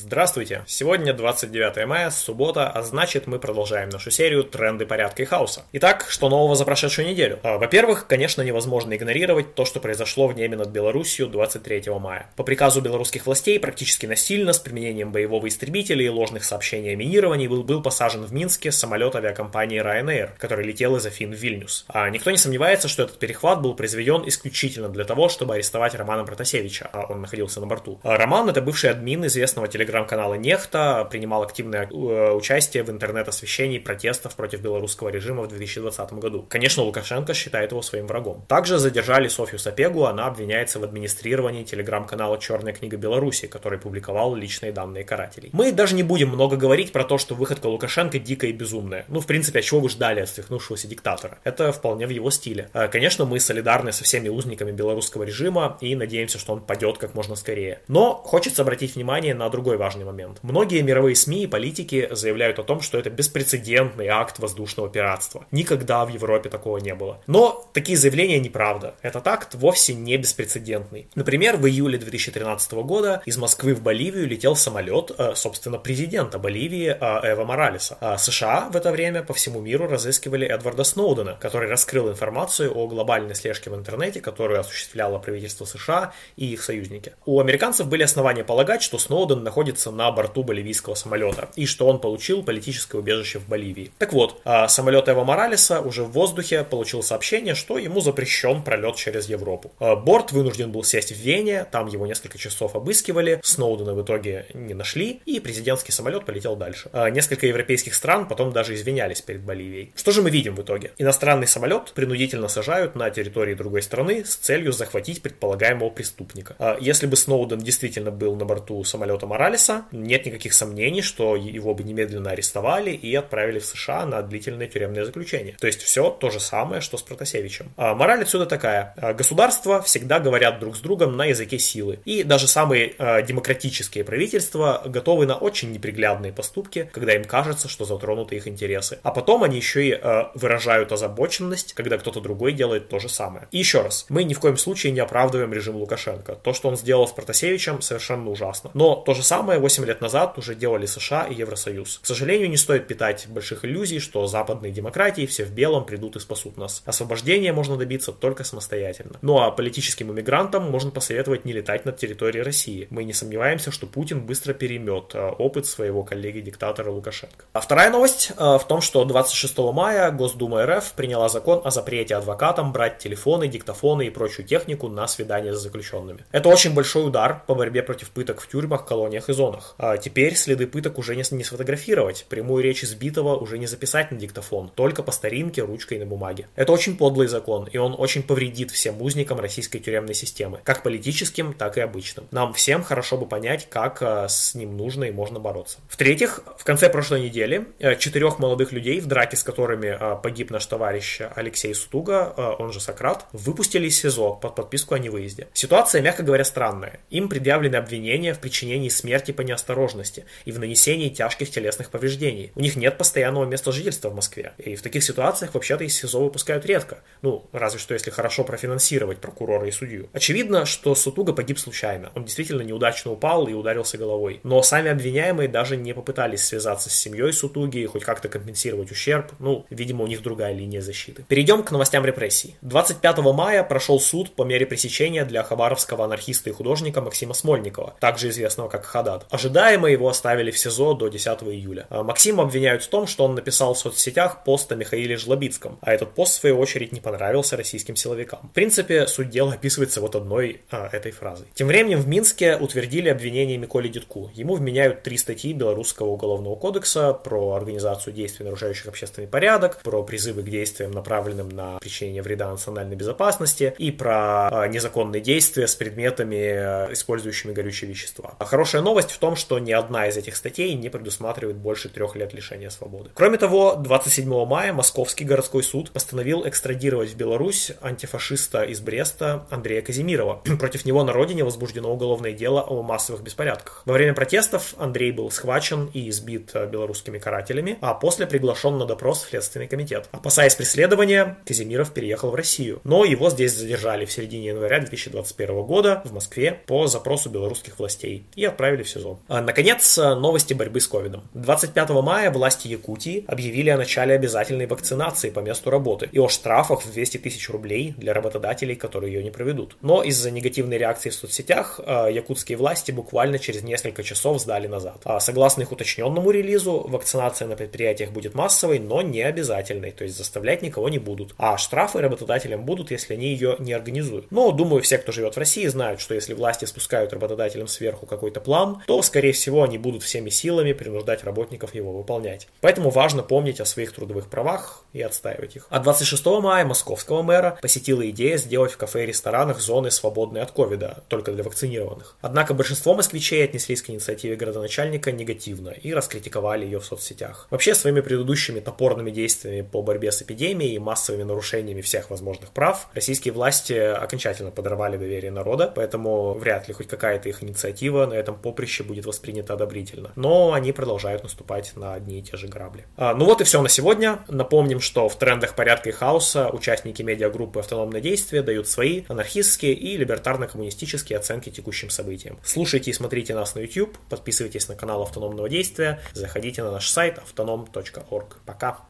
Здравствуйте! Сегодня 29 мая, суббота, а значит мы продолжаем нашу серию «Тренды порядка и хаоса». Итак, что нового за прошедшую неделю? А, во-первых, конечно, невозможно игнорировать то, что произошло в небе над Белоруссией 23 мая. По приказу белорусских властей практически насильно, с применением боевого истребителя и ложных сообщений о минировании, был, был посажен в Минске самолет авиакомпании Ryanair, который летел из Афин в Вильнюс. А никто не сомневается, что этот перехват был произведен исключительно для того, чтобы арестовать Романа Протасевича, а он находился на борту. А Роман — это бывший админ известного телеграм телеграм-канала Нехта принимал активное э, участие в интернет-освещении протестов против белорусского режима в 2020 году. Конечно, Лукашенко считает его своим врагом. Также задержали Софью Сапегу, она обвиняется в администрировании телеграм-канала «Черная книга Беларуси», который публиковал личные данные карателей. Мы даже не будем много говорить про то, что выходка Лукашенко дикая и безумная. Ну, в принципе, а чего вы ждали от свихнувшегося диктатора? Это вполне в его стиле. Э, конечно, мы солидарны со всеми узниками белорусского режима и надеемся, что он падет как можно скорее. Но хочется обратить внимание на другой важный момент. Многие мировые СМИ и политики заявляют о том, что это беспрецедентный акт воздушного пиратства. Никогда в Европе такого не было. Но такие заявления неправда. Этот акт вовсе не беспрецедентный. Например, в июле 2013 года из Москвы в Боливию летел самолет, э, собственно, президента Боливии э, Эва Моралеса. А США в это время по всему миру разыскивали Эдварда Сноудена, который раскрыл информацию о глобальной слежке в интернете, которую осуществляло правительство США и их союзники. У американцев были основания полагать, что Сноуден находится находится на борту боливийского самолета, и что он получил политическое убежище в Боливии. Так вот, а, самолет Эва Моралеса уже в воздухе получил сообщение, что ему запрещен пролет через Европу. А, борт вынужден был сесть в Вене, там его несколько часов обыскивали, Сноудена в итоге не нашли, и президентский самолет полетел дальше. А, несколько европейских стран потом даже извинялись перед Боливией. Что же мы видим в итоге? Иностранный самолет принудительно сажают на территории другой страны с целью захватить предполагаемого преступника. Если бы Сноуден действительно был на борту самолета Моралеса, Моралеса, нет никаких сомнений, что его бы немедленно арестовали и отправили в США на длительное тюремное заключение. То есть все то же самое, что с Протасевичем. А мораль отсюда такая. А, государства всегда говорят друг с другом на языке силы. И даже самые а, демократические правительства готовы на очень неприглядные поступки, когда им кажется, что затронуты их интересы. А потом они еще и а, выражают озабоченность, когда кто-то другой делает то же самое. И еще раз, мы ни в коем случае не оправдываем режим Лукашенко. То, что он сделал с Протасевичем, совершенно ужасно. Но то же самое самое 8 лет назад уже делали США и Евросоюз. К сожалению, не стоит питать больших иллюзий, что западные демократии все в белом придут и спасут нас. Освобождения можно добиться только самостоятельно. Ну а политическим иммигрантам можно посоветовать не летать над территорией России. Мы не сомневаемся, что Путин быстро перемет э, опыт своего коллеги-диктатора Лукашенко. А вторая новость э, в том, что 26 мая Госдума РФ приняла закон о запрете адвокатам брать телефоны, диктофоны и прочую технику на свидания с заключенными. Это очень большой удар по борьбе против пыток в тюрьмах, колониях и зонах. А теперь следы пыток уже не, не сфотографировать, прямую речь избитого уже не записать на диктофон, только по старинке ручкой на бумаге. Это очень подлый закон, и он очень повредит всем узникам российской тюремной системы, как политическим, так и обычным. Нам всем хорошо бы понять, как а, с ним нужно и можно бороться. В-третьих, в конце прошлой недели э, четырех молодых людей, в драке с которыми а, погиб наш товарищ Алексей Стуга, он же Сократ, выпустили из СИЗО под подписку о невыезде. Ситуация, мягко говоря, странная. Им предъявлены обвинения в причинении смерти смерти по неосторожности и в нанесении тяжких телесных повреждений. У них нет постоянного места жительства в Москве. И в таких ситуациях вообще-то из СИЗО выпускают редко. Ну, разве что если хорошо профинансировать прокурора и судью. Очевидно, что Сутуга погиб случайно. Он действительно неудачно упал и ударился головой. Но сами обвиняемые даже не попытались связаться с семьей Сутуги и хоть как-то компенсировать ущерб. Ну, видимо, у них другая линия защиты. Перейдем к новостям репрессий. 25 мая прошел суд по мере пресечения для хабаровского анархиста и художника Максима Смольникова, также известного как Хадад назад. Ожидаемо его оставили в СИЗО до 10 июля. А Максима обвиняют в том, что он написал в соцсетях пост о Михаиле Жлобицком, а этот пост, в свою очередь, не понравился российским силовикам. В принципе, суть дела описывается вот одной а, этой фразой. Тем временем в Минске утвердили обвинение Миколе Дедку. Ему вменяют три статьи Белорусского уголовного кодекса про организацию действий, нарушающих общественный порядок, про призывы к действиям, направленным на причинение вреда национальной безопасности и про а, незаконные действия с предметами, использующими горючие вещества. А хорошая новость Новость в том, что ни одна из этих статей не предусматривает больше трех лет лишения свободы. Кроме того, 27 мая Московский городской суд постановил экстрадировать в Беларусь антифашиста из Бреста Андрея Казимирова. Против него на родине возбуждено уголовное дело о массовых беспорядках. Во время протестов Андрей был схвачен и избит белорусскими карателями, а после приглашен на допрос в Следственный комитет. Опасаясь преследования, Казимиров переехал в Россию, но его здесь задержали в середине января 2021 года в Москве по запросу белорусских властей и отправили в СИЗО. А, наконец, новости борьбы с ковидом. 25 мая власти Якутии объявили о начале обязательной вакцинации по месту работы и о штрафах в 200 тысяч рублей для работодателей, которые ее не проведут. Но из-за негативной реакции в соцсетях якутские власти буквально через несколько часов сдали назад. Согласно их уточненному релизу, вакцинация на предприятиях будет массовой, но не обязательной, то есть заставлять никого не будут. А штрафы работодателям будут, если они ее не организуют. Но, думаю, все, кто живет в России, знают, что если власти спускают работодателям сверху какой-то план, то, скорее всего, они будут всеми силами принуждать работников его выполнять. Поэтому важно помнить о своих трудовых правах и отстаивать их. А 26 мая московского мэра посетила идея сделать в кафе и ресторанах зоны, свободные от ковида, только для вакцинированных. Однако большинство москвичей отнеслись к инициативе городоначальника негативно и раскритиковали ее в соцсетях. Вообще, своими предыдущими топорными действиями по борьбе с эпидемией и массовыми нарушениями всех возможных прав российские власти окончательно подорвали доверие народа, поэтому вряд ли хоть какая-то их инициатива на этом поприще будет воспринята одобрительно. Но они продолжают наступать на одни и те же грабли. А, ну вот и все на сегодня. Напомним, что в трендах порядка и хаоса участники медиагруппы «Автономное действие» дают свои анархистские и либертарно-коммунистические оценки текущим событиям. Слушайте и смотрите нас на YouTube, подписывайтесь на канал «Автономного действия», заходите на наш сайт autonom.org. Пока!